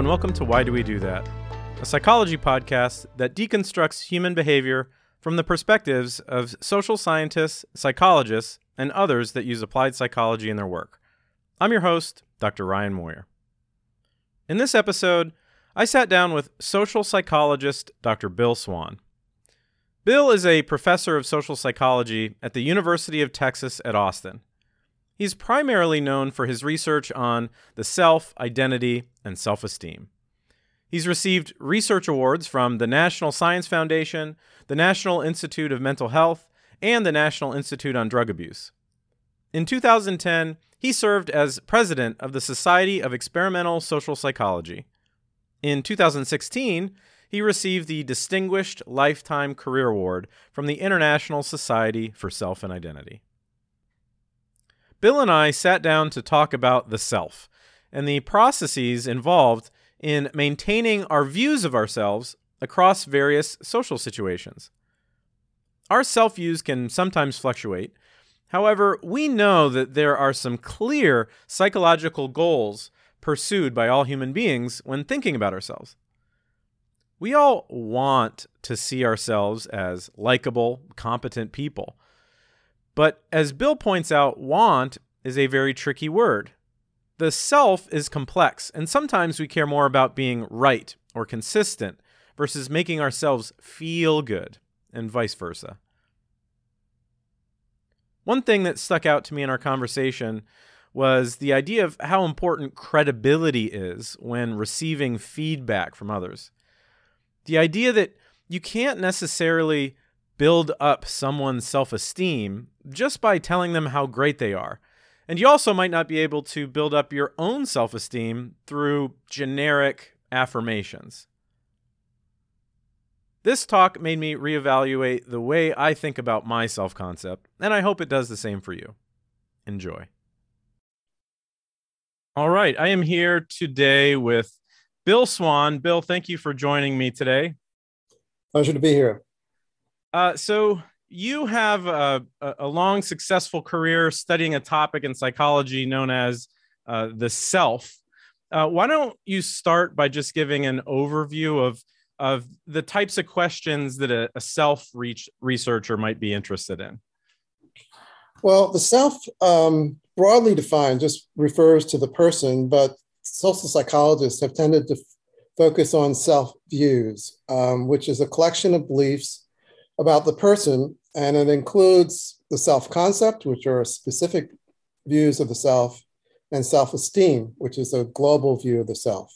And welcome to Why Do We Do That? A psychology podcast that deconstructs human behavior from the perspectives of social scientists, psychologists, and others that use applied psychology in their work. I'm your host, Dr. Ryan Moyer. In this episode, I sat down with social psychologist Dr. Bill Swann. Bill is a professor of social psychology at the University of Texas at Austin. He's primarily known for his research on the self, identity, and self esteem. He's received research awards from the National Science Foundation, the National Institute of Mental Health, and the National Institute on Drug Abuse. In 2010, he served as president of the Society of Experimental Social Psychology. In 2016, he received the Distinguished Lifetime Career Award from the International Society for Self and Identity. Bill and I sat down to talk about the self and the processes involved in maintaining our views of ourselves across various social situations. Our self views can sometimes fluctuate. However, we know that there are some clear psychological goals pursued by all human beings when thinking about ourselves. We all want to see ourselves as likable, competent people. But as Bill points out, want is a very tricky word. The self is complex, and sometimes we care more about being right or consistent versus making ourselves feel good, and vice versa. One thing that stuck out to me in our conversation was the idea of how important credibility is when receiving feedback from others. The idea that you can't necessarily build up someone's self esteem just by telling them how great they are. And you also might not be able to build up your own self esteem through generic affirmations. This talk made me reevaluate the way I think about my self concept, and I hope it does the same for you. Enjoy. All right, I am here today with Bill Swann. Bill, thank you for joining me today. Pleasure to be here. Uh, so you have a, a, long, successful career studying a topic in psychology known as uh, the self. Uh, why don't you start by just giving an overview of of the types of questions that a, a self researcher might be interested in? Well, the self, um, broadly defined, just refers to the person, but social psychologists have tended to f- focus on self views, um, which is a collection of beliefs about the person, and it includes the self concept, which are specific views of the self, and self esteem, which is a global view of the self.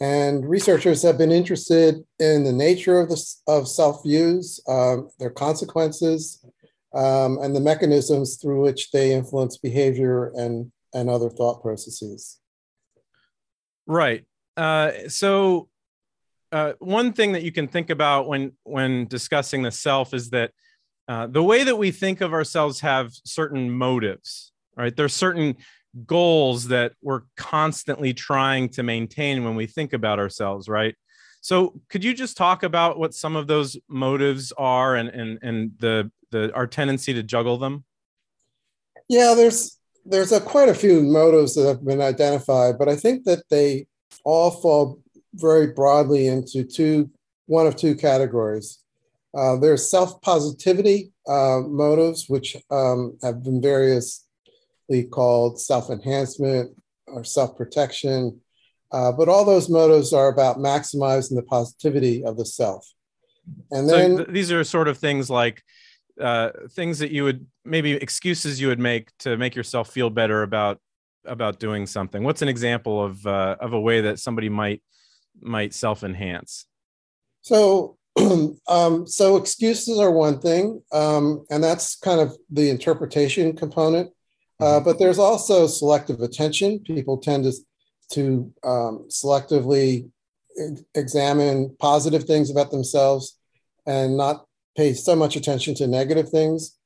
And researchers have been interested in the nature of, the, of self views, um, their consequences, um, and the mechanisms through which they influence behavior and, and other thought processes. Right. Uh, so uh, one thing that you can think about when when discussing the self is that uh, the way that we think of ourselves have certain motives right? There's certain goals that we're constantly trying to maintain when we think about ourselves right? So could you just talk about what some of those motives are and and and the the our tendency to juggle them? Yeah there's there's a, quite a few motives that have been identified but i think that they all fall very broadly into two, one of two categories. Uh, there's self positivity uh, motives, which um, have been variously called self enhancement or self protection. Uh, but all those motives are about maximizing the positivity of the self. And then so th- these are sort of things like uh, things that you would maybe excuses you would make to make yourself feel better about about doing something. What's an example of uh, of a way that somebody might might self enhance? So, um, so excuses are one thing, um, and that's kind of the interpretation component. Uh, mm-hmm. but there's also selective attention. People tend to to um, selectively examine positive things about themselves and not pay so much attention to negative things.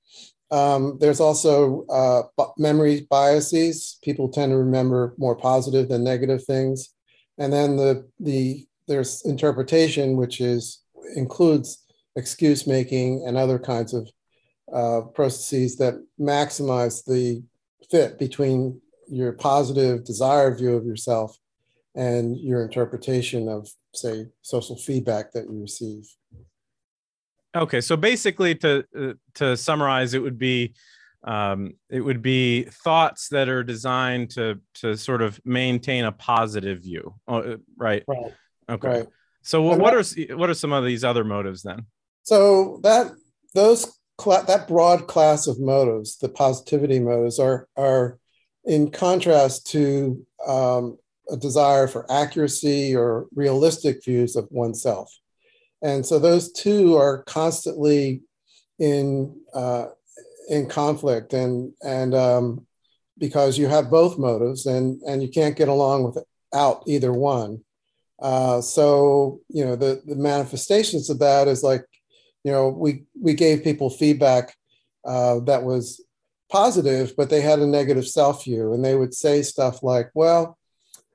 Um, there's also uh, memory biases. People tend to remember more positive than negative things and then the the there's interpretation, which is includes excuse making and other kinds of uh, processes that maximize the fit between your positive desired view of yourself and your interpretation of, say, social feedback that you receive. Okay, so basically, to uh, to summarize, it would be um, it would be thoughts that are designed to to sort of maintain a positive view, oh, right? Right. Okay. Right. So what, what are what are some of these other motives then? So that those that broad class of motives, the positivity motives, are are in contrast to um, a desire for accuracy or realistic views of oneself. And so those two are constantly in uh, in conflict, and and um, because you have both motives, and and you can't get along without either one. Uh, so you know the the manifestations of that is like, you know, we we gave people feedback uh, that was positive, but they had a negative self view, and they would say stuff like, "Well,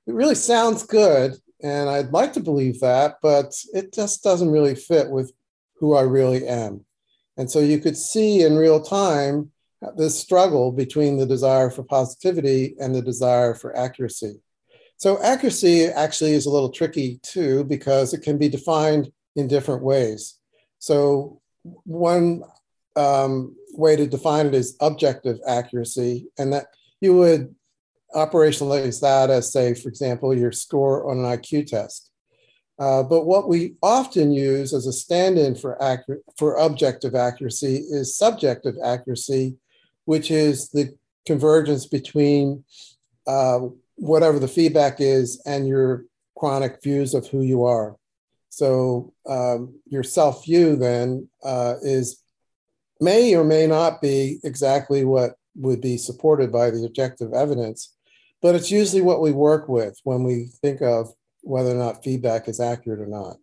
it really sounds good, and I'd like to believe that, but it just doesn't really fit with who I really am." And so you could see in real time this struggle between the desire for positivity and the desire for accuracy. So accuracy actually is a little tricky too because it can be defined in different ways. So one um, way to define it is objective accuracy, and that you would operationalize that as, say, for example, your score on an IQ test. Uh, but what we often use as a stand-in for accurate for objective accuracy is subjective accuracy, which is the convergence between uh, whatever the feedback is and your chronic views of who you are. So um, your self view then uh, is may or may not be exactly what would be supported by the objective evidence, but it's usually what we work with when we think of whether or not feedback is accurate or not.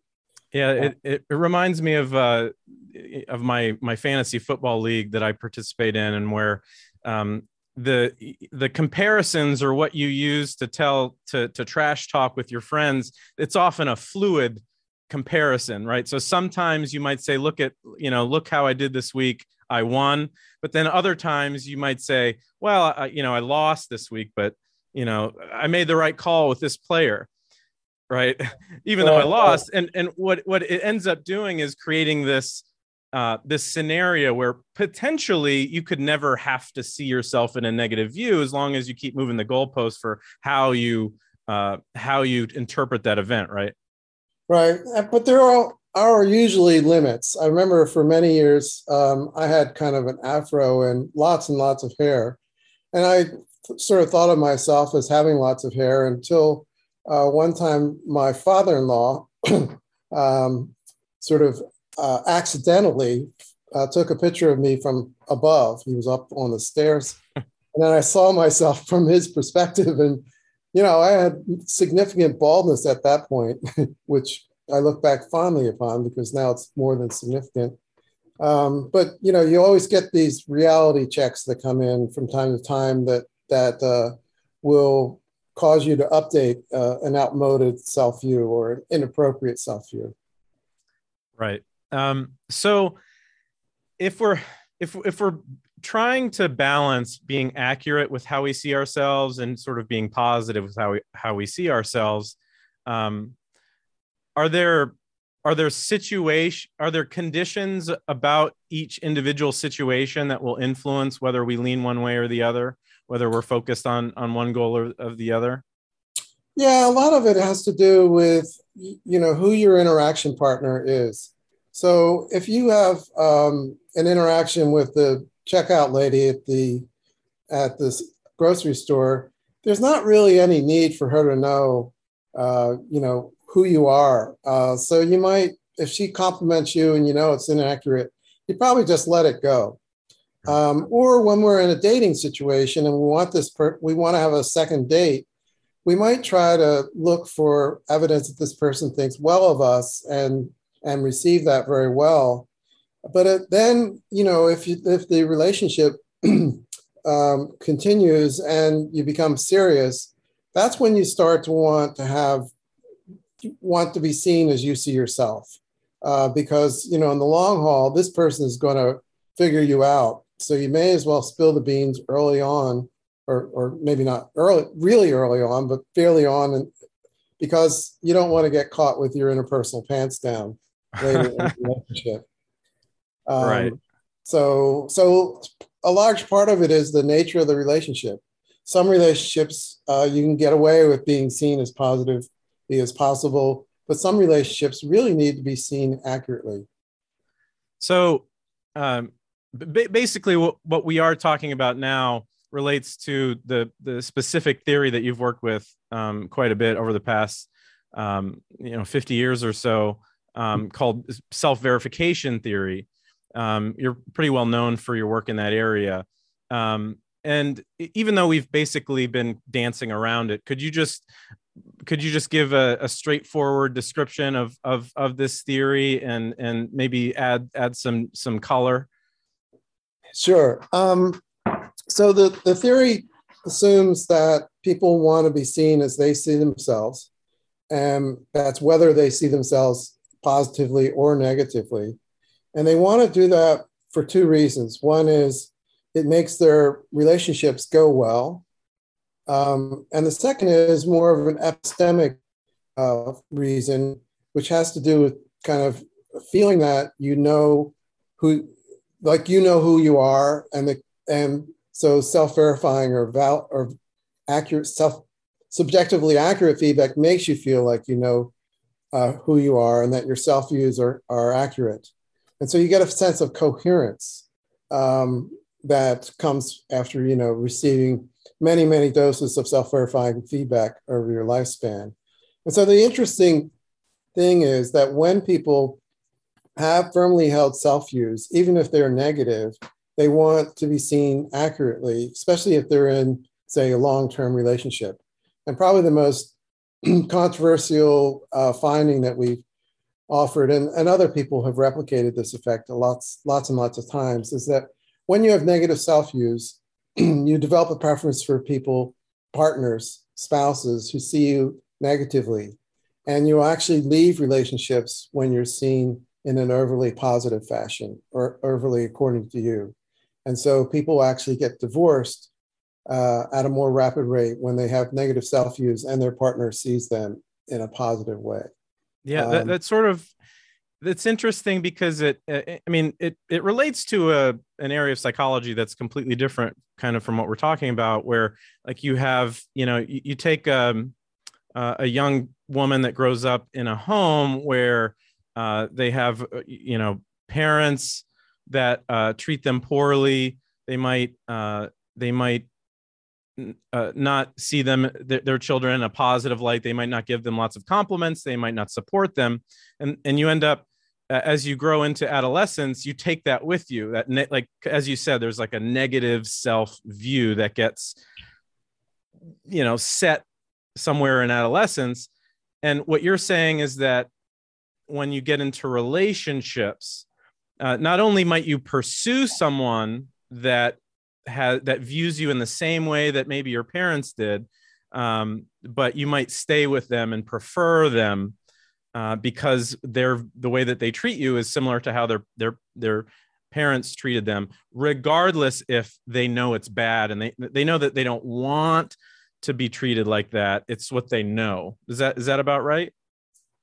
Yeah, it, it, it reminds me of uh, of my my fantasy football league that I participate in, and where um, the the comparisons or what you use to tell to to trash talk with your friends. It's often a fluid comparison, right? So sometimes you might say, "Look at you know, look how I did this week. I won," but then other times you might say, "Well, I, you know, I lost this week, but you know, I made the right call with this player." Right? Even though i lost and and what what it ends up doing is creating this uh, this scenario where potentially you could never have to see yourself in a negative view as long as you keep moving the goalpost for how you uh, how you interpret that event right? Right but there are are usually limits. I remember for many years um, i had kind of an afro and lots and lots of hair. And i sort of thought of myself as having lots of hair until uh, one time my father-in-law um, sort of uh, accidentally uh, took a picture of me from above. He was up on the stairs, and then I saw myself from his perspective, and you know I had significant baldness at that point, which I look back fondly upon because now it's more than significant. Um, but you know, you always get these reality checks that come in from time to time that that uh, will cause you to update uh, an outmoded self view or an inappropriate self view. Right. Um, so if we're if if we're trying to balance being accurate with how we see ourselves and sort of being positive with how we how we see ourselves, um, are there are there situation are there conditions about each individual situation that will influence whether we lean one way or the other? Whether we're focused on on one goal or of the other? Yeah, a lot of it has to do with you know who your interaction partner is. So if you have um, an interaction with the checkout lady at the at this grocery store, there's not really any need for her to know, uh, you know, who you are. Uh, so you might, if she compliments you and you know it's inaccurate, you probably just let it go. Um, or when we're in a dating situation and we want this, per- we want to have a second date, we might try to look for evidence that this person thinks well of us and and receive that very well. But it, then, you know, if you, if the relationship um, continues and you become serious, that's when you start to want to have want to be seen as you see yourself, uh, because you know in the long haul, this person is going to figure you out so you may as well spill the beans early on, or, or maybe not early, really early on, but fairly on in, because you don't want to get caught with your interpersonal pants down later in the relationship. Um, right. So, so a large part of it is the nature of the relationship. Some relationships uh, you can get away with being seen as positive as possible, but some relationships really need to be seen accurately. So, um, basically, what, what we are talking about now relates to the the specific theory that you've worked with um, quite a bit over the past um, you know 50 years or so um, called self-verification theory. Um, you're pretty well known for your work in that area. Um, and even though we've basically been dancing around it could you just could you just give a, a straightforward description of, of of this theory and and maybe add add some some color sure um so the, the theory assumes that people want to be seen as they see themselves, and that's whether they see themselves positively or negatively. And they want to do that for two reasons. One is it makes their relationships go well. Um, and the second is more of an epistemic uh, reason, which has to do with kind of feeling that you know who, like you know who you are, and the and so self-verifying or val or accurate self subjectively accurate feedback makes you feel like you know uh, who you are and that your self views are, are accurate. And so you get a sense of coherence um, that comes after you know receiving many many doses of self-verifying feedback over your lifespan. And so the interesting thing is that when people have firmly held self views, even if they're negative, they want to be seen accurately, especially if they're in, say, a long term relationship. And probably the most controversial uh, finding that we've offered, and, and other people have replicated this effect lots, lots and lots of times, is that when you have negative self views, you develop a preference for people, partners, spouses who see you negatively. And you actually leave relationships when you're seen in an overly positive fashion or overly according to you. And so people actually get divorced uh, at a more rapid rate when they have negative self views and their partner sees them in a positive way. Yeah, um, that, that's sort of that's interesting because it i mean it it relates to a an area of psychology that's completely different kind of from what we're talking about where like you have you know you, you take um, uh, a young woman that grows up in a home where uh, they have uh, you know parents that uh, treat them poorly. They might uh, they might uh, not see them their, their, children in a positive light. They might not give them lots of compliments. They might not support them, and and you end up as you grow into adolescence, you take that with you. That ne- like as you said, there's like a negative self view that gets you know set somewhere in adolescence. And what you're saying is that when you get into relationships, uh, not only might you pursue someone that has that views you in the same way that maybe your parents did, um, but you might stay with them and prefer them uh, because they're the way that they treat you is similar to how their their their parents treated them, regardless if they know it's bad and they they know that they don't want to be treated like that. It's what they know. Is that is that about right?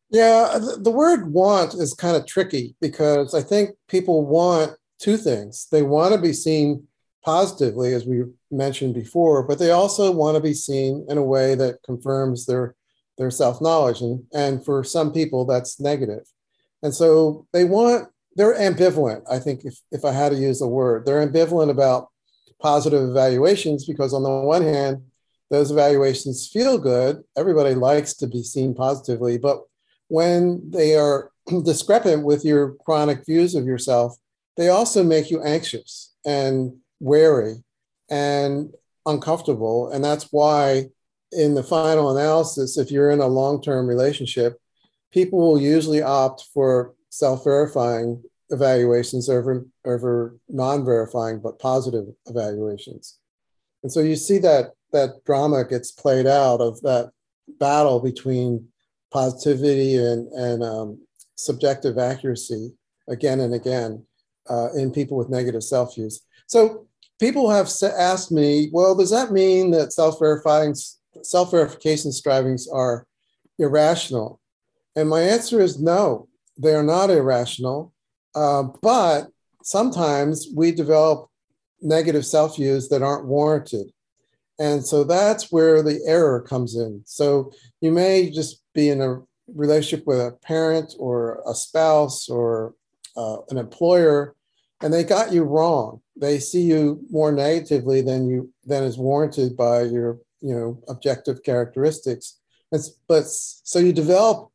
Yeah, the word want is kind of tricky because I think people want two things. They want to be seen positively, as we mentioned before, but they also want to be seen in a way that confirms their, their self knowledge. And, and for some people, that's negative. And so they want, they're ambivalent, I think, if, if I had to use a word. They're ambivalent about positive evaluations because, on the one hand, those evaluations feel good. Everybody likes to be seen positively, but when they are discrepant with your chronic views of yourself, they also make you anxious and wary and uncomfortable. And that's why, in the final analysis, if you're in a long term relationship, people will usually opt for self verifying evaluations over, over non verifying but positive evaluations. And so you see that that drama gets played out of that battle between positivity and, and um, subjective accuracy again and again uh, in people with negative self views. So people have asked me, well, does that mean that self verifying self verification strivings are irrational? And my answer is no, they are not irrational. Uh, but sometimes we develop negative self views that aren't warranted. And so that's where the error comes in. So you may just be in a relationship with a parent or a spouse or uh, an employer, and they got you wrong. They see you more negatively than you than is warranted by your you know objective characteristics. It's, but so you develop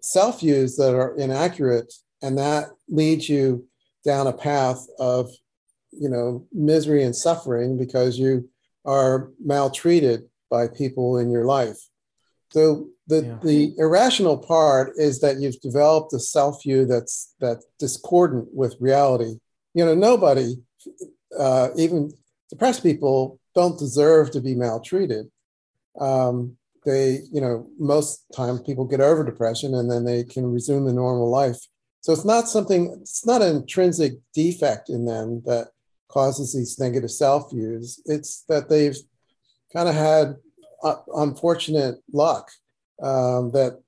self views that are inaccurate, and that leads you down a path of you know misery and suffering because you are maltreated by people in your life. So the, yeah. the irrational part is that you've developed a self view that's that discordant with reality. You know, nobody, uh, even depressed people, don't deserve to be maltreated. Um, they, you know, most time people get over depression and then they can resume the normal life. So it's not something, it's not an intrinsic defect in them that causes these negative self views. It's that they've kind of had uh, unfortunate luck um, that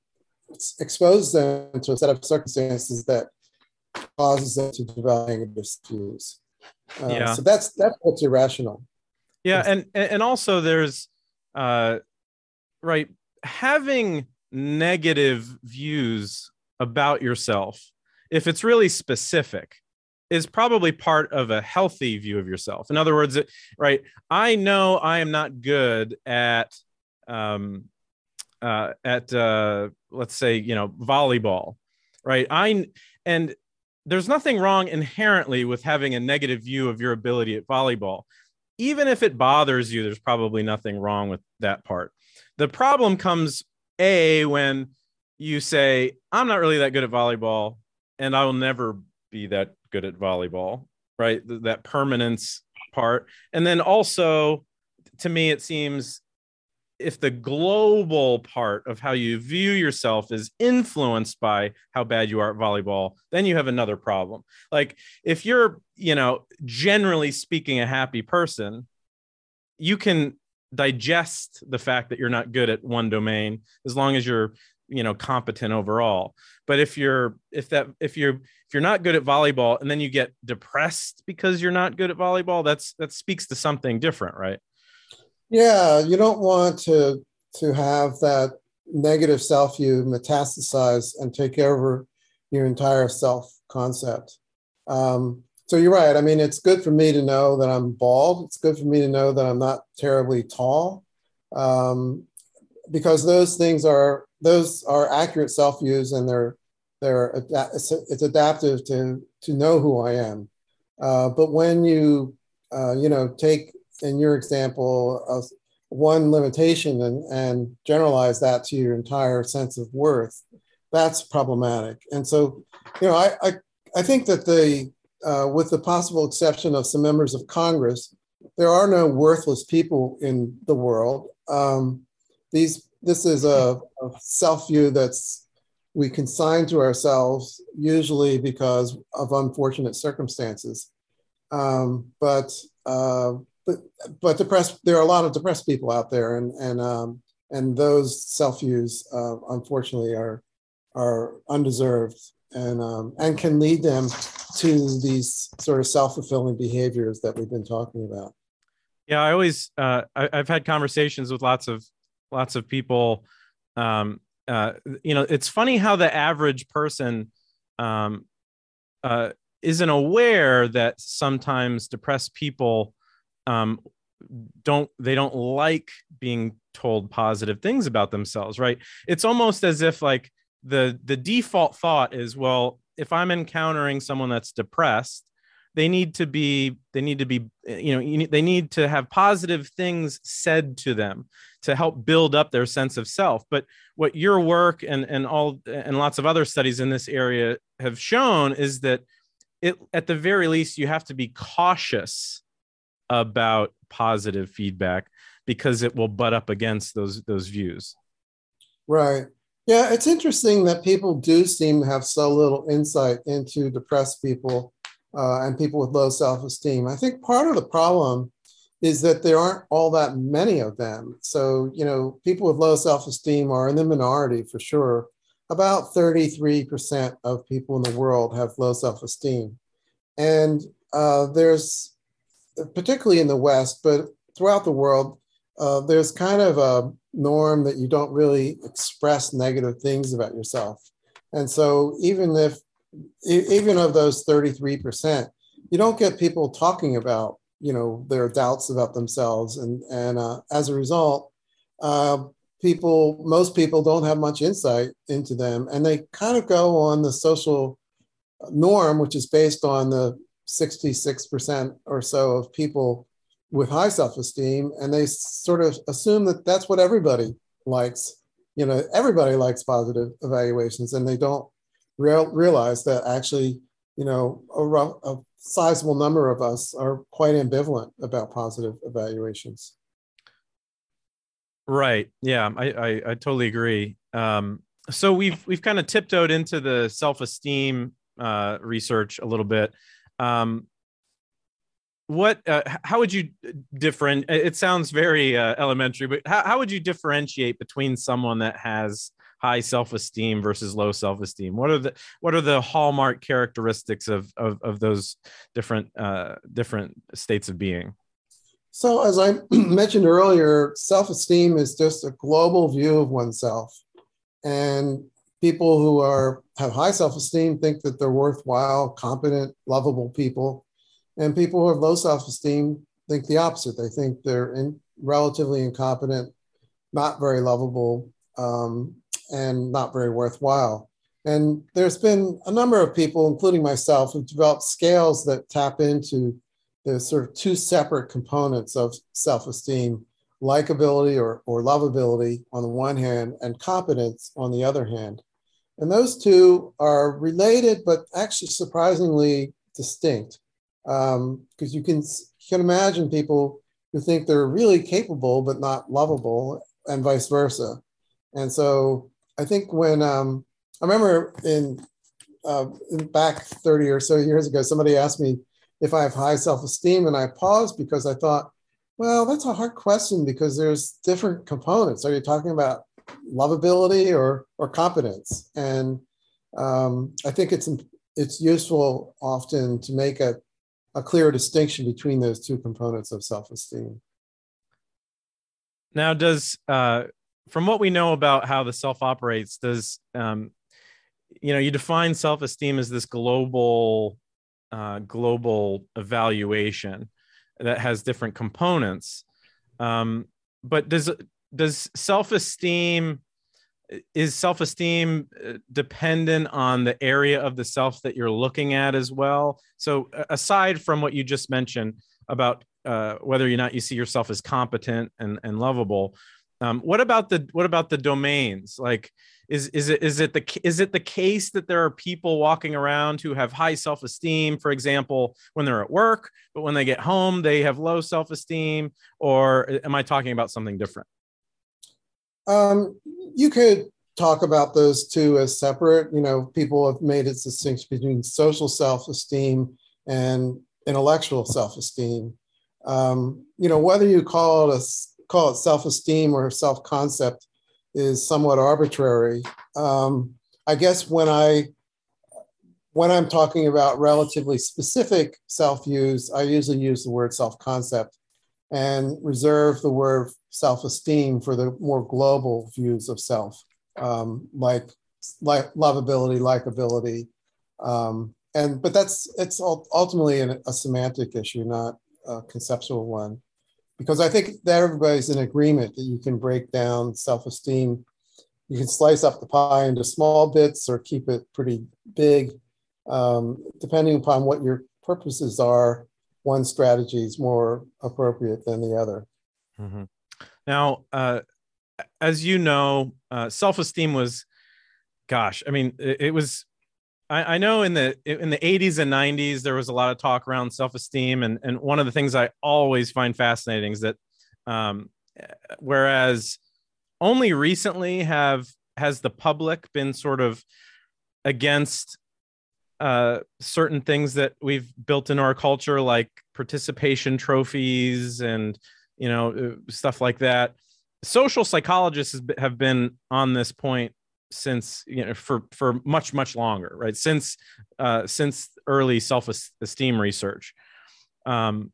exposed them to a set of circumstances that causes them to develop negative views. Uh, yeah. So that's that's what's irrational. Yeah, and and also there's uh, right having negative views about yourself if it's really specific is probably part of a healthy view of yourself. In other words, right? I know I am not good at um, uh, at uh, let's say you know volleyball, right? I and there's nothing wrong inherently with having a negative view of your ability at volleyball. Even if it bothers you, there's probably nothing wrong with that part. The problem comes a when you say I'm not really that good at volleyball, and I will never be that good at volleyball, right? That permanence part. And then also, to me, it seems if the global part of how you view yourself is influenced by how bad you are at volleyball, then you have another problem. Like if you're, you know, generally speaking, a happy person, you can digest the fact that you're not good at one domain as long as you're you know competent overall. But if you're if that if you're if you're not good at volleyball and then you get depressed because you're not good at volleyball that's that speaks to something different right? Yeah you don't want to to have that negative self view metastasize and take over your entire self concept. Um, so you're right. I mean it's good for me to know that i'm bald. It's good for me to know that i'm not terribly tall. Um, because those things are those are accurate self views and they're they're it's, adaptive to to know who I am. Uh, but when you uh, you know take in your example uh, one limitation and, and generalize that to your entire sense of worth, that's problematic. And so, you know, I I, I think that the uh, with the possible exception of some members of Congress, there are no worthless people in the world. Um, these this is a, a self view that's we consign to ourselves, usually because of unfortunate circumstances. Um, but, uh, but but depressed, there are a lot of depressed people out there, and and um, and those self views, uh, unfortunately, are are undeserved and um, and can lead them to these sort of self fulfilling behaviors that we've been talking about. Yeah, I always uh, I, have had conversations with lots of lots of people um, uh, you know it's funny how the average person um, uh, isn't aware that sometimes depressed people um, don't they don't like being told positive things about themselves right? It's almost as if like the the default thought is well if i'm encountering someone that's depressed they need to be they need to be you know you need, they need to have positive things said to them to help build up their sense of self. But what your work and and all and lots of other studies in this area have shown is that it at the very least you have to be cautious about positive feedback because it will butt up against those those views. Right. Yeah it's interesting that people do seem to have so little insight into depressed people uh, and people with low self esteem. I think part of the problem is that there aren't all that many of them. So, you know, people with low self esteem are in the minority for sure. About 33% of people in the world have low self esteem. And uh, there's, particularly in the West, but throughout the world, uh, there's kind of a norm that you don't really express negative things about yourself. And so, even if, even of those 33%, you don't get people talking about you know their doubts about themselves. And and uh, as a result uh, people most people don't have much insight into them. And they kind of go on the social norm which is based on the 66% or so of people with high self-esteem. And they sort of assume that that's what everybody likes. You know everybody likes positive evaluations. And they don't real, realize that actually you know a, a sizable number of us are quite ambivalent about positive evaluations. Right. Yeah, I I, I totally agree. Um, so we've we've kind of tiptoed into the self esteem uh, research a little bit. Um, what uh, how would you different it sounds very uh, elementary but how, how would you differentiate between someone that has high self-esteem versus low self-esteem? What are the what are the hallmark characteristics of of, of those different uh, different states of being? So as i mentioned earlier self-esteem is just a global view of oneself. And people who are have high self-esteem think that they're worthwhile competent lovable people. And people who have low self-esteem think the opposite. They think they're in, relatively incompetent not very lovable um, and not very worthwhile. And there's been a number of people, including myself, who've developed scales that tap into the sort of two separate components of self-esteem, likability or, or lovability on the one hand, and competence on the other hand. And those two are related, but actually surprisingly distinct. Because um, you can, you can imagine people who think they're really capable but not lovable, and vice versa. And so I think when um, I remember in, uh, in back 30 or so years ago, somebody asked me if I have high self esteem, and I paused because I thought, well, that's a hard question because there's different components. Are you talking about lovability or or competence? And um, I think it's it's useful often to make a, a clear distinction between those two components of self esteem. Now, does uh, from what we know about how the self operates, does um, you know you define self esteem as this global uh, global evaluation that has different components. Um, but does does self esteem is self esteem uh, dependent on the area of the self that you're looking at as well? So aside from what you just mentioned about uh, whether or not you see yourself as competent and, and lovable, um, what about the what about the domains? Like, is is it is it the is it the case that there are people walking around who have high self esteem, for example, when they're at work, but when they get home they have low self esteem, or am I talking about something different? Um, you could talk about those two as separate. You know, people have made its distinction between social self esteem and intellectual self esteem. Um, you know, whether you call it a call it self-esteem or self-concept is somewhat arbitrary. Um, I guess when I when I'm talking about relatively specific self-views, I usually use the word self-concept and reserve the word self-esteem for the more global views of self, um, like like lovability, likability, um, and but that's it's ultimately a, a semantic issue, not a conceptual one because I think that everybody's in agreement that you can break down self esteem. You can slice up the pie into small bits or keep it pretty big. Um, depending upon what your purposes are, one strategy is more appropriate than the other. Mm-hmm. Now, uh, as you know, uh, self esteem was, gosh, I mean, it, it was I, I know in the in the 80s and 90s there was a lot of talk around self-esteem, and and one of the things I always find fascinating is that um, whereas only recently have has the public been sort of against uh, certain things that we've built in our culture, like participation trophies and you know uh, stuff like that. Social psychologists have been on this point since you know for for much much longer right? Since uh since early self-esteem research. Um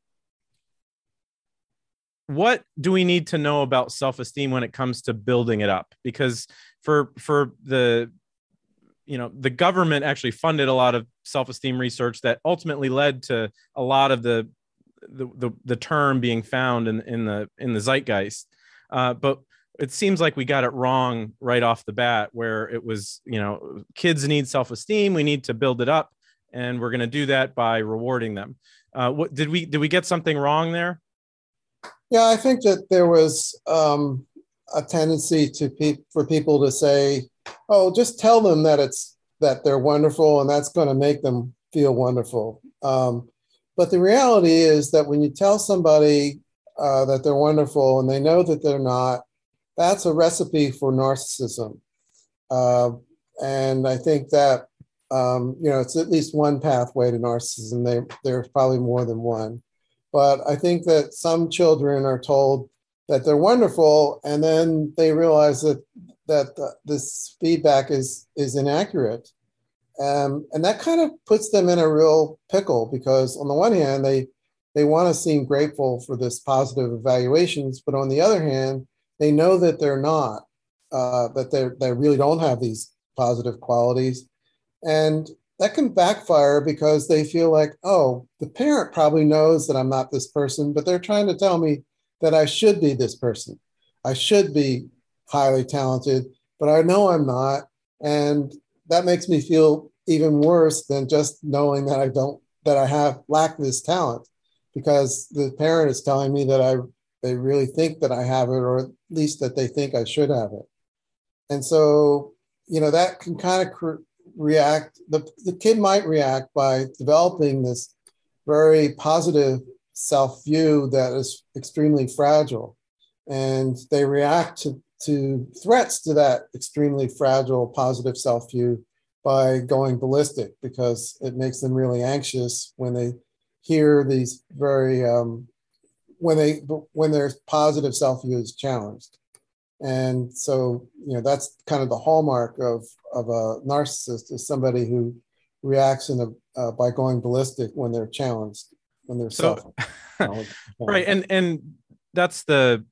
what do we need to know about self-esteem when it comes to building it up? Because for for the you know the government actually funded a lot of self-esteem research that ultimately led to a lot of the the the, the term being found in in the in the zeitgeist. Uh, but it seems like we got it wrong right off the bat where it was you know kids need self-esteem we need to build it up and we're going to do that by rewarding them. Uh, what did we did we get something wrong there? Yeah i think that there was um, a tendency to pe- for people to say oh just tell them that it's that they're wonderful and that's going to make them feel wonderful. Um, but the reality is that when you tell somebody uh, that they're wonderful and they know that they're not that's a recipe for narcissism. Uh, and I think that, um, you know, it's at least one pathway to narcissism. They, there's probably more than one. But I think that some children are told that they're wonderful, and then they realize that that the, this feedback is is inaccurate, um, and that kind of puts them in a real pickle because on the one hand they they want to seem grateful for this positive evaluations, but on the other hand they know that they're not, uh, that they they really don't have these positive qualities, and that can backfire because they feel like, oh, the parent probably knows that I'm not this person, but they're trying to tell me that I should be this person. I should be highly talented, but I know I'm not, and that makes me feel even worse than just knowing that I don't that I have lack this talent because the parent is telling me that I they really think that I have it, or least that they think I should have it. And so, you know, that can kind of cr- react. The, the kid might react by developing this very positive self view that is extremely fragile. And they react to, to threats to that extremely fragile positive self view by going ballistic because it makes them really anxious when they hear these very um, when they when their positive self view is challenged. And so you know that's kind of the hallmark of of a narcissist is somebody who reacts in a uh, by going ballistic when they're challenged when they're so, self right and and that's the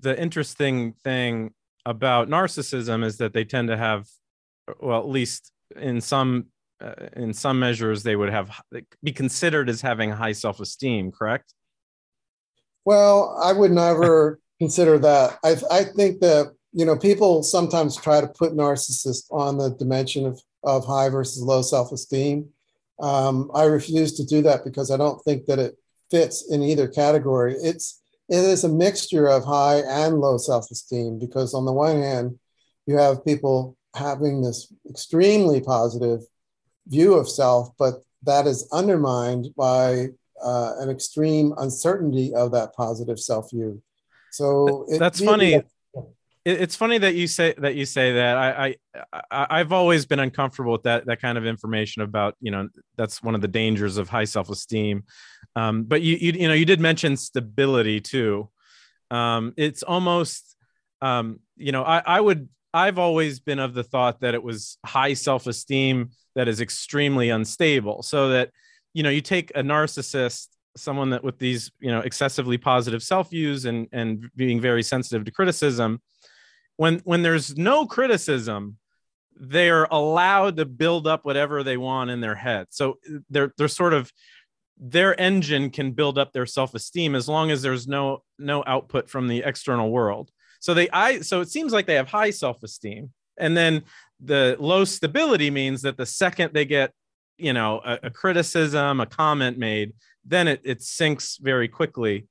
the interesting thing about narcissism is that they tend to have well at least in some uh, in some measures they would have be considered as having high self-esteem correct well, I would never consider that. I, I think that, you know, people sometimes try to put narcissists on the dimension of, of high versus low self esteem. Um, I refuse to do that because I don't think that it fits in either category. It's, it is a mixture of high and low self esteem because, on the one hand, you have people having this extremely positive view of self, but that is undermined by uh, an extreme uncertainty of that positive self view. So it, that's funny. it's funny that you say that you say that. I, I I've always been uncomfortable with that that kind of information about you know that's one of the dangers of high self esteem. Um, but you, you you know you did mention stability too. Um, it's almost um, you know I I would I've always been of the thought that it was high self esteem that is extremely unstable. So that you know you take a narcissist someone that with these you know excessively positive self views and and being very sensitive to criticism when when there's no criticism they're allowed to build up whatever they want in their head. So they're they're sort of their engine can build up their self-esteem as long as there's no no output from the external world. So they i so it seems like they have high self-esteem. And then the low stability means that the second they get you know a, a criticism a comment made then it, it sinks very quickly.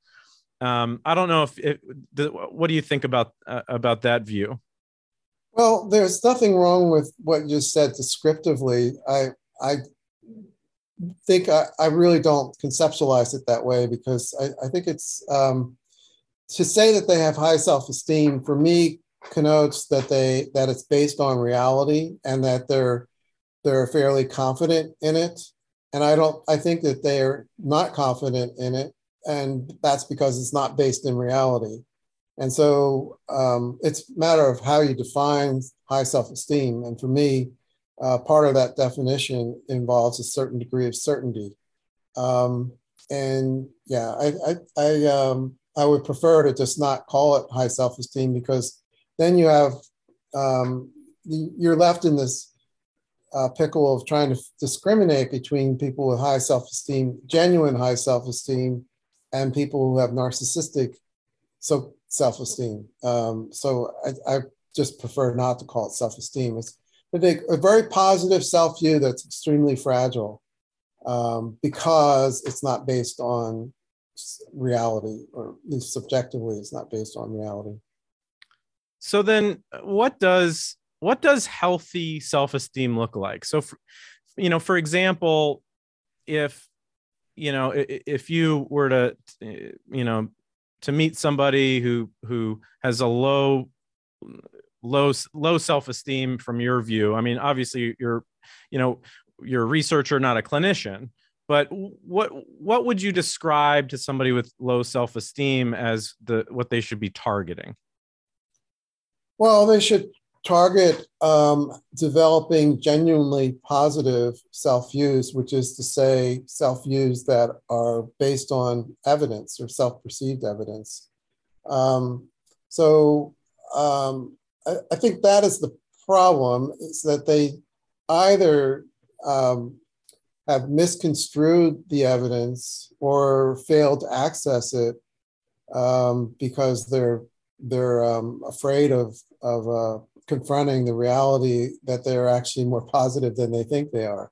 Um, i don't know if it, what do you think about uh, about that view? Well there's nothing wrong with what you said descriptively. I i think i, I really don't conceptualize it that way because i, I think it's um, to say that they have high self-esteem for me connotes that they that it's based on reality and that they're they're fairly confident in it. And I don't, I think that they are not confident in it. And that's because it's not based in reality. And so um, it's a matter of how you define high self esteem. And for me, uh, part of that definition involves a certain degree of certainty. Um, and yeah, I, I, I, um, I would prefer to just not call it high self esteem because then you have, um, you're left in this uh, pickle of trying to discriminate between people with high self esteem, genuine high self esteem, and people who have narcissistic so self esteem. Um, so I, I, just prefer not to call it self esteem. It's a, big, a very positive self view that's extremely fragile um, because it's not based on reality, or at least subjectively, it's not based on reality. So then, what does what does healthy self-esteem look like? So for, you know for example if you know if you were to you know to meet somebody who who has a low low low self-esteem from your view i mean obviously you're you know you're a researcher not a clinician but what what would you describe to somebody with low self-esteem as the what they should be targeting? Well they should target um, developing genuinely positive self views, which is to say, self views that are based on evidence or self perceived evidence. Um, so um, I, I, think that is the problem is that they either um, have misconstrued the evidence or failed to access it um, because they're they're um, afraid of of uh, confronting the reality that they're actually more positive than they think they are.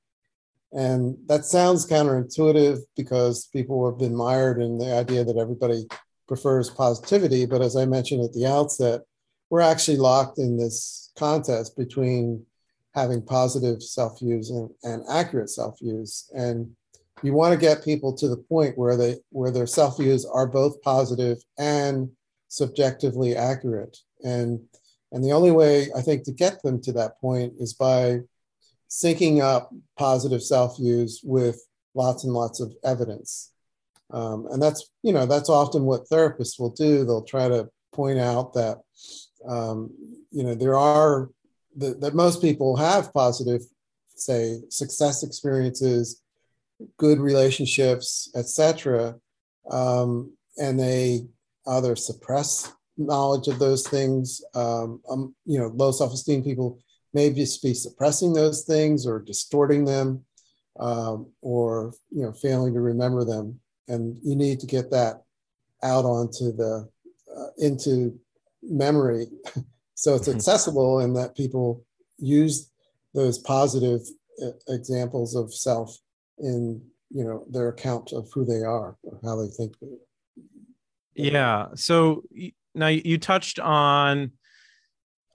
And that sounds counterintuitive because people have been mired in the idea that everybody prefers positivity. But as I mentioned at the outset, we're actually locked in this contest between having positive self views and, and accurate self views. And you want to get people to the point where they where their self views are both positive and subjectively accurate. And and the only way I think to get them to that point is by syncing up positive self views with lots and lots of evidence. Um, and that's, you know, that's often what therapists will do. They'll try to point out that, um, you know, there are, that most people have positive, say, success experiences, good relationships, etc. Um, and they either suppress knowledge of those things. Um, um, you know, low self-esteem people may just be suppressing those things or distorting them, um, or you know, failing to remember them. And you need to get that out onto the uh, into memory, so it's mm-hmm. accessible and that people use those positive uh, examples of self in you know their account of who they are or how they think. Yeah. So now you touched on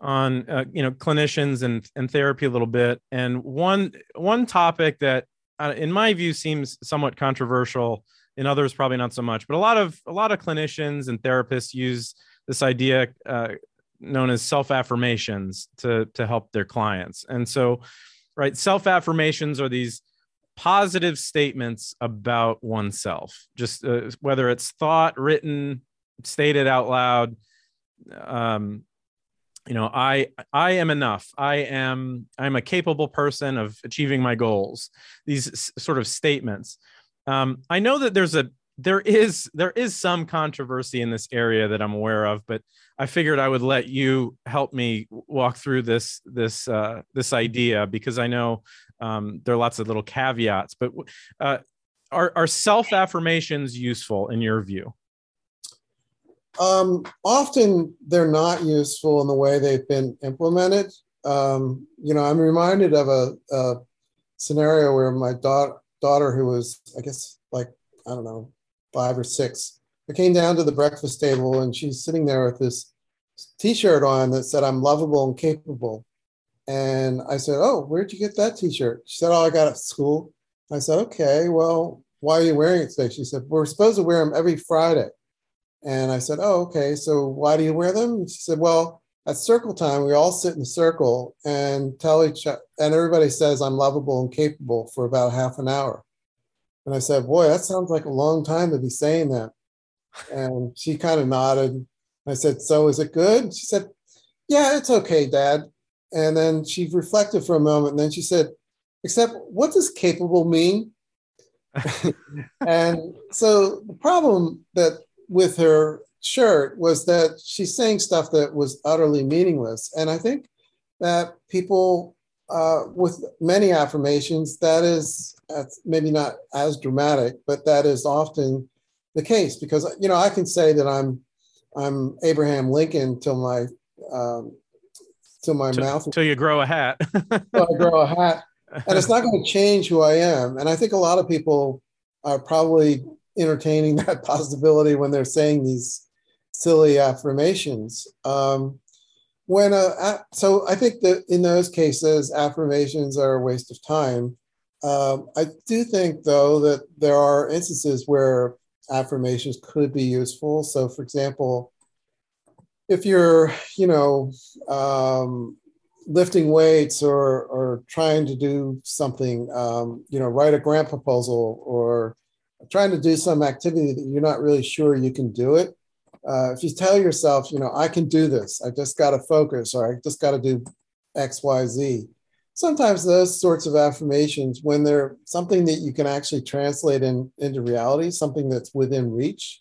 on uh, you know clinicians and and therapy a little bit. And one one topic that uh, in my view seems somewhat controversial in others probably not so much but a lot of a lot of clinicians and therapists use this idea uh, known as self affirmations to to help their clients. And so right self affirmations are these positive statements about oneself. Just uh, whether it's thought written stated out loud um you know i i am enough. I am i'm a capable person of achieving my goals. These s- sort of statements. Um i know that there's a there is there is some controversy in this area that i'm aware of but i figured i would let you help me walk through this this uh this idea because i know um there are lots of little caveats but uh are, are self affirmations useful in your view um, often they're not useful in the way they've been implemented. Um, you know, I'm reminded of a, a scenario where my daughter, daughter, who was, I guess, like, I don't know, five or six, I came down to the breakfast table and she's sitting there with this t shirt on that said, I'm lovable and capable. And I said, Oh, where'd you get that t shirt? She said, Oh, I got it at school. I said, Okay, well, why are you wearing it today? She said, We're supposed to wear them every Friday. And I said, Oh, okay. So why do you wear them? she said, Well, at circle time, we all sit in a circle and tell each other, and everybody says, I'm lovable and capable for about half an hour. And I said, Boy, that sounds like a long time to be saying that. And she kind of nodded. I said, So is it good? She said, Yeah, it's okay, Dad. And then she reflected for a moment and then she said, Except what does capable mean? and so the problem that with her shirt was that she's saying stuff that was utterly meaningless. And I think that people uh, with many affirmations, that is maybe not as dramatic, but that is often the case because you know I can say that I'm I'm Abraham Lincoln till my um, till my till, mouth till you grow a hat. till I grow a hat, and it's not going to change who I am. And I think a lot of people are probably entertaining that possibility when they're saying these silly affirmations. Um, when uh, so I think that in those cases, affirmations are a waste of time. Um, I do think, though, that there are instances where affirmations could be useful. So, for example, if you're, you know, um, lifting weights or or trying to do something, um, you know, write a grant proposal or trying to do some activity that you're not really sure you can do it. Uh, if you tell yourself, you know, I can do this, I just got to focus, or I just got to do X, Y, Z. Sometimes those sorts of affirmations, when they're something that you can actually translate in, into reality, something that's within reach,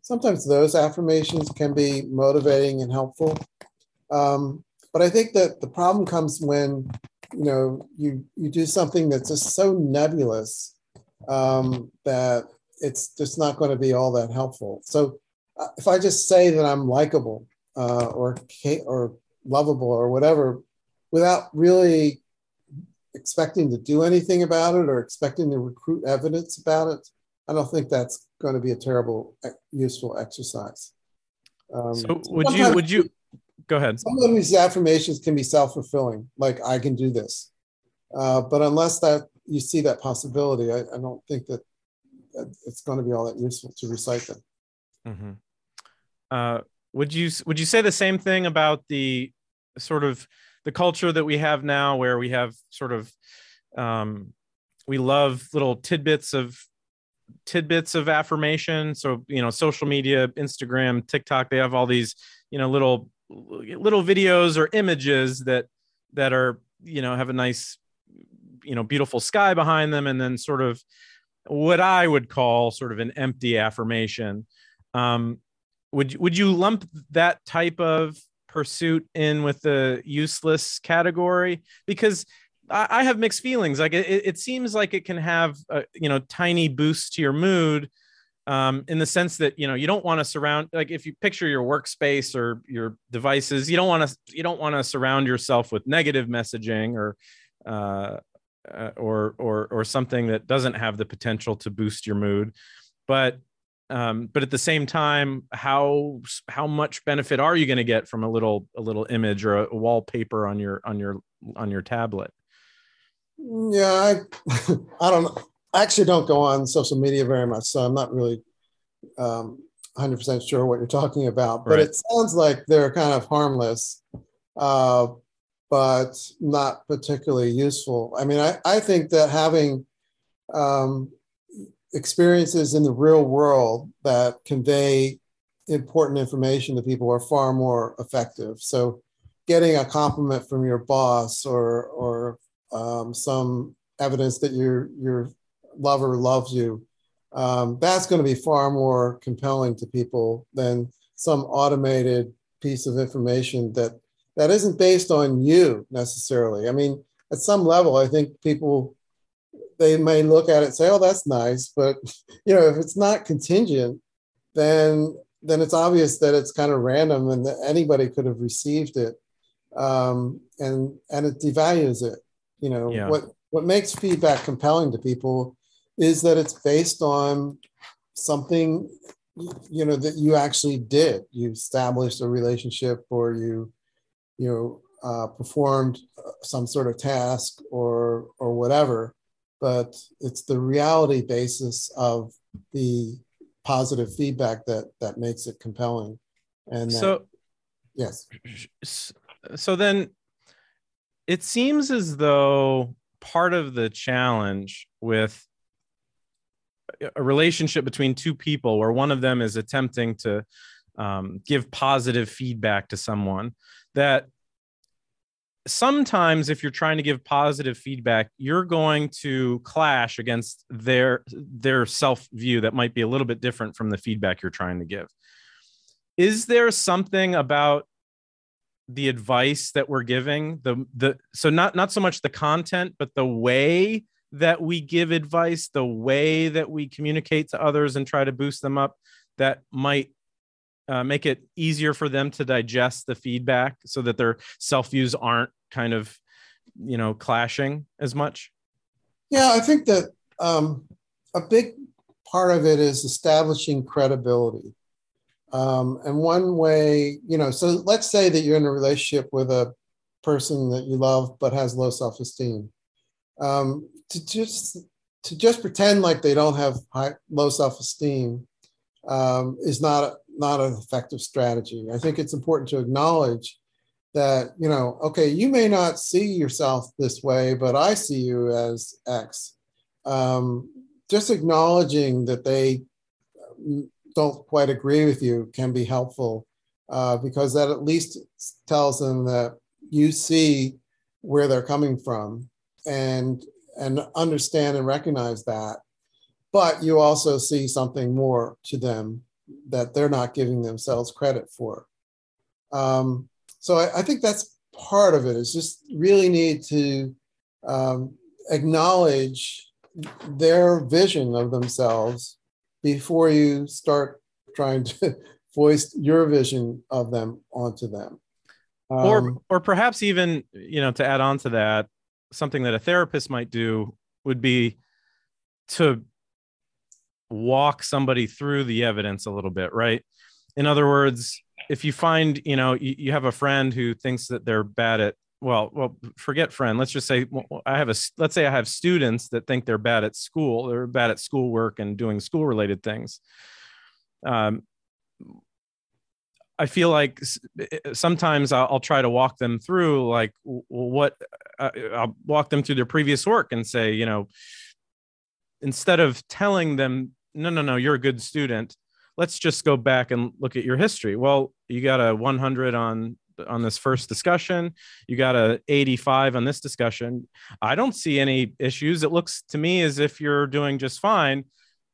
sometimes those affirmations can be motivating and helpful. Um, but I think that the problem comes when you know you you do something that's just so nebulous um, that it's just not going to be all that helpful. So uh, if I just say that I'm likable uh, or or lovable or whatever, without really expecting to do anything about it or expecting to recruit evidence about it, I don't think that's going to be a terrible useful exercise. Um, so would you would you go ahead? Some of these affirmations can be self fulfilling, like I can do this, uh, but unless that you see that possibility, I, I don't think that, it's going to be all that useful to recite them. Mm-hmm. Uh, would you would you say the same thing about the sort of the culture that we have now, where we have sort of um, we love little tidbits of tidbits of affirmation. So you know, social media, Instagram, TikTok, they have all these you know little little videos or images that that are you know have a nice you know beautiful sky behind them and then sort of what i would call sort of an empty affirmation. Um, would would you lump that type of pursuit in with the useless category? Because I, I have mixed feelings. Like it, it seems like it can have a you know tiny boost to your mood um, in the sense that you know you don't want to surround like if you picture your workspace or your devices you don't want to you don't want to surround yourself with negative messaging or uh, uh, or or or something that doesn't have the potential to boost your mood. But um, but at the same time how how much benefit are you going to get from a little a little image or a, a wallpaper on your on your on your tablet? Yeah i i don't I actually don't go on social media very much so i'm not really um, 100% sure what you're talking about. But right. it sounds like they're kind of harmless uh, but not particularly useful. I mean, I, I think that having um, experiences in the real world that convey important information to people are far more effective. So, getting a compliment from your boss or or um, some evidence that your your lover loves you, um, that's going to be far more compelling to people than some automated piece of information that that isn't based on you necessarily. I mean, at some level, I think people they may look at it and say, "Oh, that's nice," but you know, if it's not contingent, then then it's obvious that it's kind of random and that anybody could have received it, um, and and it devalues it. You know, yeah. what what makes feedback compelling to people is that it's based on something you know that you actually did you established a relationship or you you know, uh, performed some sort of task or or whatever, but it's the reality basis of the positive feedback that that makes it compelling. And so, Yes. So then it seems as though part of the challenge with a relationship between two people where one of them is attempting to um, give positive feedback to someone that sometimes if you're trying to give positive feedback you're going to clash against their their self view that might be a little bit different from the feedback you're trying to give. Is there something about the advice that we're giving the the so not not so much the content but the way that we give advice the way that we communicate to others and try to boost them up that might uh, make it easier for them to digest the feedback so that their self views aren't kind of you know clashing as much yeah i think that um, a big part of it is establishing credibility um, and one way, you know, so let's say that you're in a relationship with a person that you love but has low self-esteem. Um, to just to just pretend like they don't have high, low self-esteem um, is not not an effective strategy. I think it's important to acknowledge that you know, okay, you may not see yourself this way, but I see you as X. Um, just acknowledging that they don't quite agree with you can be helpful uh, because that at least tells them that you see where they're coming from and and understand and recognize that but you also see something more to them that they're not giving themselves credit for um, so I, I, think that's part of it is just really need to um, acknowledge their vision of themselves before you start trying to voice your vision of them onto them. Um, or, or perhaps even, you know, to add on to that, something that a therapist might do would be to walk somebody through the evidence a little bit, right? In other words, if you find, you know, you, you have a friend who thinks that they're bad at well well forget friend let's just say i have a let's say i have students that think they're bad at school they're bad at schoolwork and doing school related things um, i feel like sometimes I'll, try to walk them through like what uh, i'll walk them through their previous work and say you know instead of telling them no no no you're a good student let's just go back and look at your history well you got a 100 on on this first discussion. You got a 85 on this discussion. I don't see any issues. It looks to me as if you're doing just fine.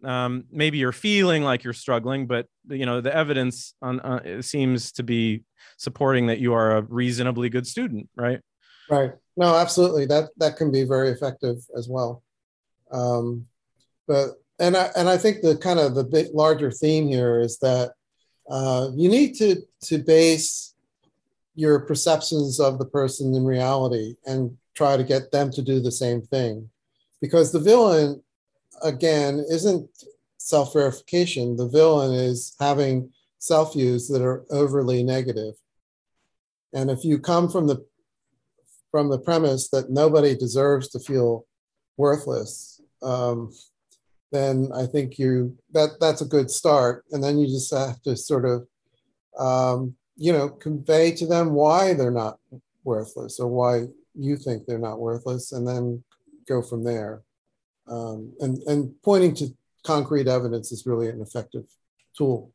Um, maybe you're feeling like you're struggling, but you know the evidence on uh, seems to be supporting that you are a reasonably good student, right? Right. No, absolutely. That that can be very effective as well. Um, but and I and I think the kind of the big larger theme here is that uh, you need to to base your perceptions of the person in reality and try to get them to do the same thing. Because the villain, again, isn't self verification. The villain is having self views that are overly. And if you come from the from the premise that nobody deserves to feel worthless, um, then I think you that that's a good start. And then you just have to sort of um, you know, convey to them why they're not worthless or why you think they're not worthless, and then go from there. Um, and and pointing to concrete evidence is really an effective tool.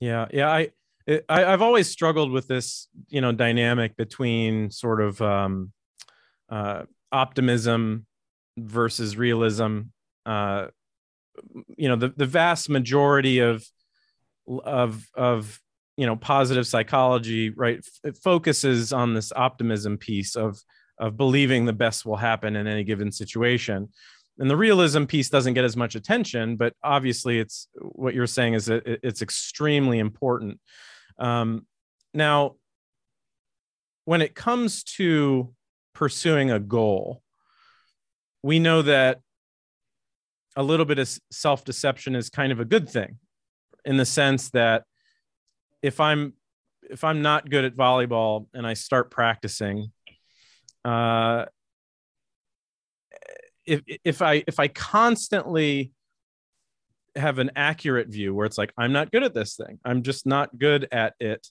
Yeah, yeah, I, I have always struggled with this, you know, dynamic between sort of um, uh, optimism versus realism. Uh, you know, the the vast majority of of of you know positive psychology right it focuses on this optimism piece of of believing the best will happen in any given situation. And the realism piece doesn't get as much attention but obviously it's what you're saying is that it's extremely important. Um, now when it comes to pursuing a goal we know that a little bit of self-deception is kind of a good thing in the sense that if I'm if I'm not good at volleyball and I start practicing, uh, if if I if I constantly have an accurate view where it's like I'm not good at this thing, I'm just not good at it,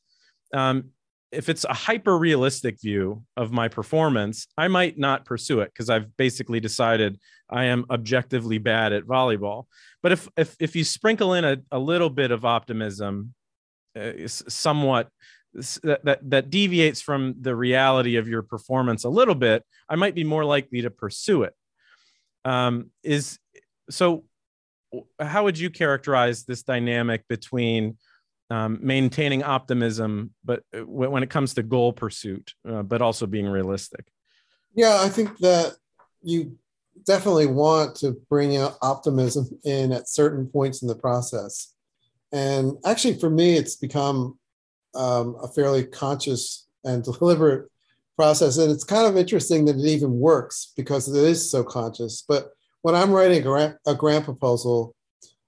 um, if it's a hyper realistic view of my performance, I might not pursue it because I've basically decided I am objectively bad at volleyball. But if if if you sprinkle in a, a little bit of optimism, uh, somewhat that, that that deviates from the reality of your performance a little bit, I might be more likely to pursue it. Um, is so. How would you characterize this dynamic between um, maintaining optimism, but uh, when it comes to goal pursuit, uh, but also being realistic? Yeah, I think that you definitely want to bring out optimism in at certain points in the process. And actually, for me, it's become um, a fairly conscious and deliberate process. And it's kind of interesting that it even works because it is so conscious. But when I'm writing a grant, a grant proposal,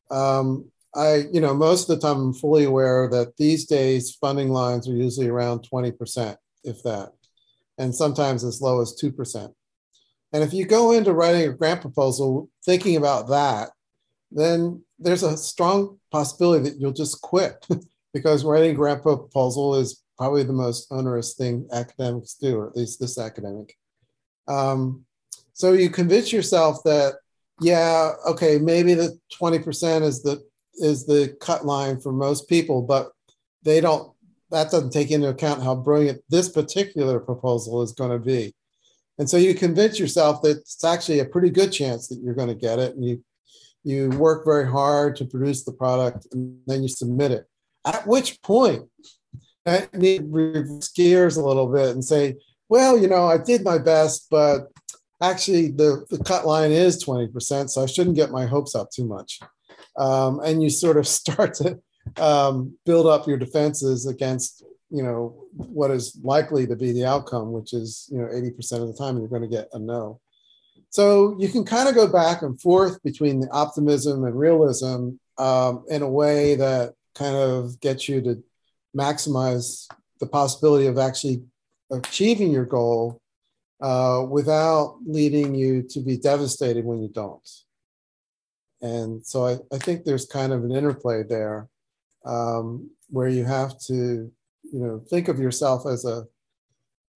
um, I, you know, most of the time I'm fully aware that these days funding lines are usually around 20%, if that, and sometimes as low as 2%. And if you go into writing a grant proposal thinking about that, then there's a strong possibility that you'll just quit because writing a grant proposal is probably the most onerous thing academics do, or at least this academic. Um, so you convince yourself that, yeah, okay, maybe the 20% is the is the cut line for most people, but they don't. That doesn't take into account how brilliant this particular proposal is going to be, and so you convince yourself that it's actually a pretty good chance that you're going to get it, and you you work very hard to produce the product, and then you submit it. At which point, I need to reverse gears a little bit and say, well, you know, I did my best, but actually the, the cut line is 20%, so I shouldn't get my hopes up too much um, and you sort of start to um, build up your defenses against you know what is likely to be the outcome, which is you know 80% of the time you're going to get a no. So you can kind of go back and forth between the optimism and realism um, in a way that kind of gets you to maximize the possibility of actually achieving your goal uh, without leading you to be devastated when you don't. And so I, I think there's kind of an interplay there um, where you have to, you know, think of yourself as a,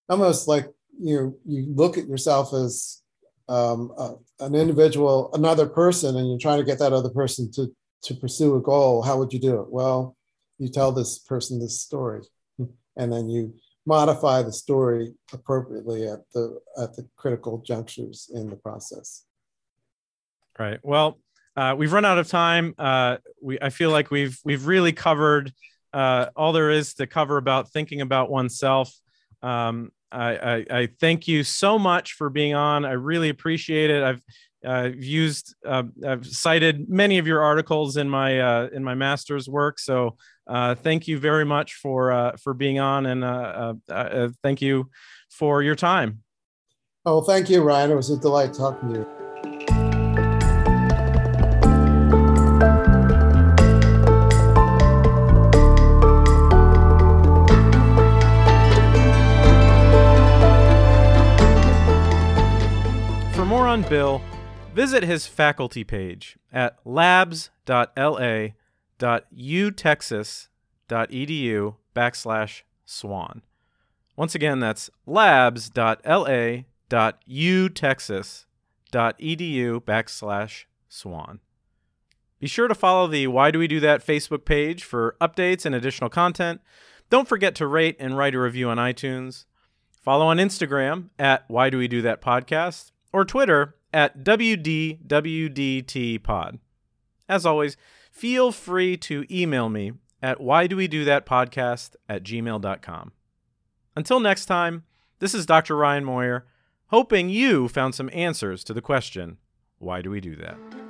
almost like, you know, you look at yourself as um, a, an individual, another person, and you're trying to get that other person to, to pursue a goal. How would you do it? Well, you tell this person this story, and then you modify the story appropriately at the at the critical junctures in the process. Right. Well, uh, we've run out of time. Uh, we I feel like we've we've really covered uh, all there is to cover about thinking about oneself. Um, I, I, I, thank you so much for being on. I really appreciate it. I've uh, used uh, I've cited many of your articles in my uh, in my master's work. So thank you very much for for being on, and thank you for your time. Oh, thank you, Ryan. It was a delight talking to you. Visit his faculty page at labs.la.utexas.edu backslash swann. Once again, that's labs.la.utexas.edu backslash swann. Be sure to follow the Why Do We Do That Facebook page for updates and additional content. Don't forget to rate and write a review on iTunes. Follow on Instagram at Why Do We Do That Podcast or Twitter at WDWDTpod. As always, feel free to email me at why do we do that podcast at gmail.com. Until next time, this is Dr. Ryan Moyer, hoping you found some answers to the question why do we do that?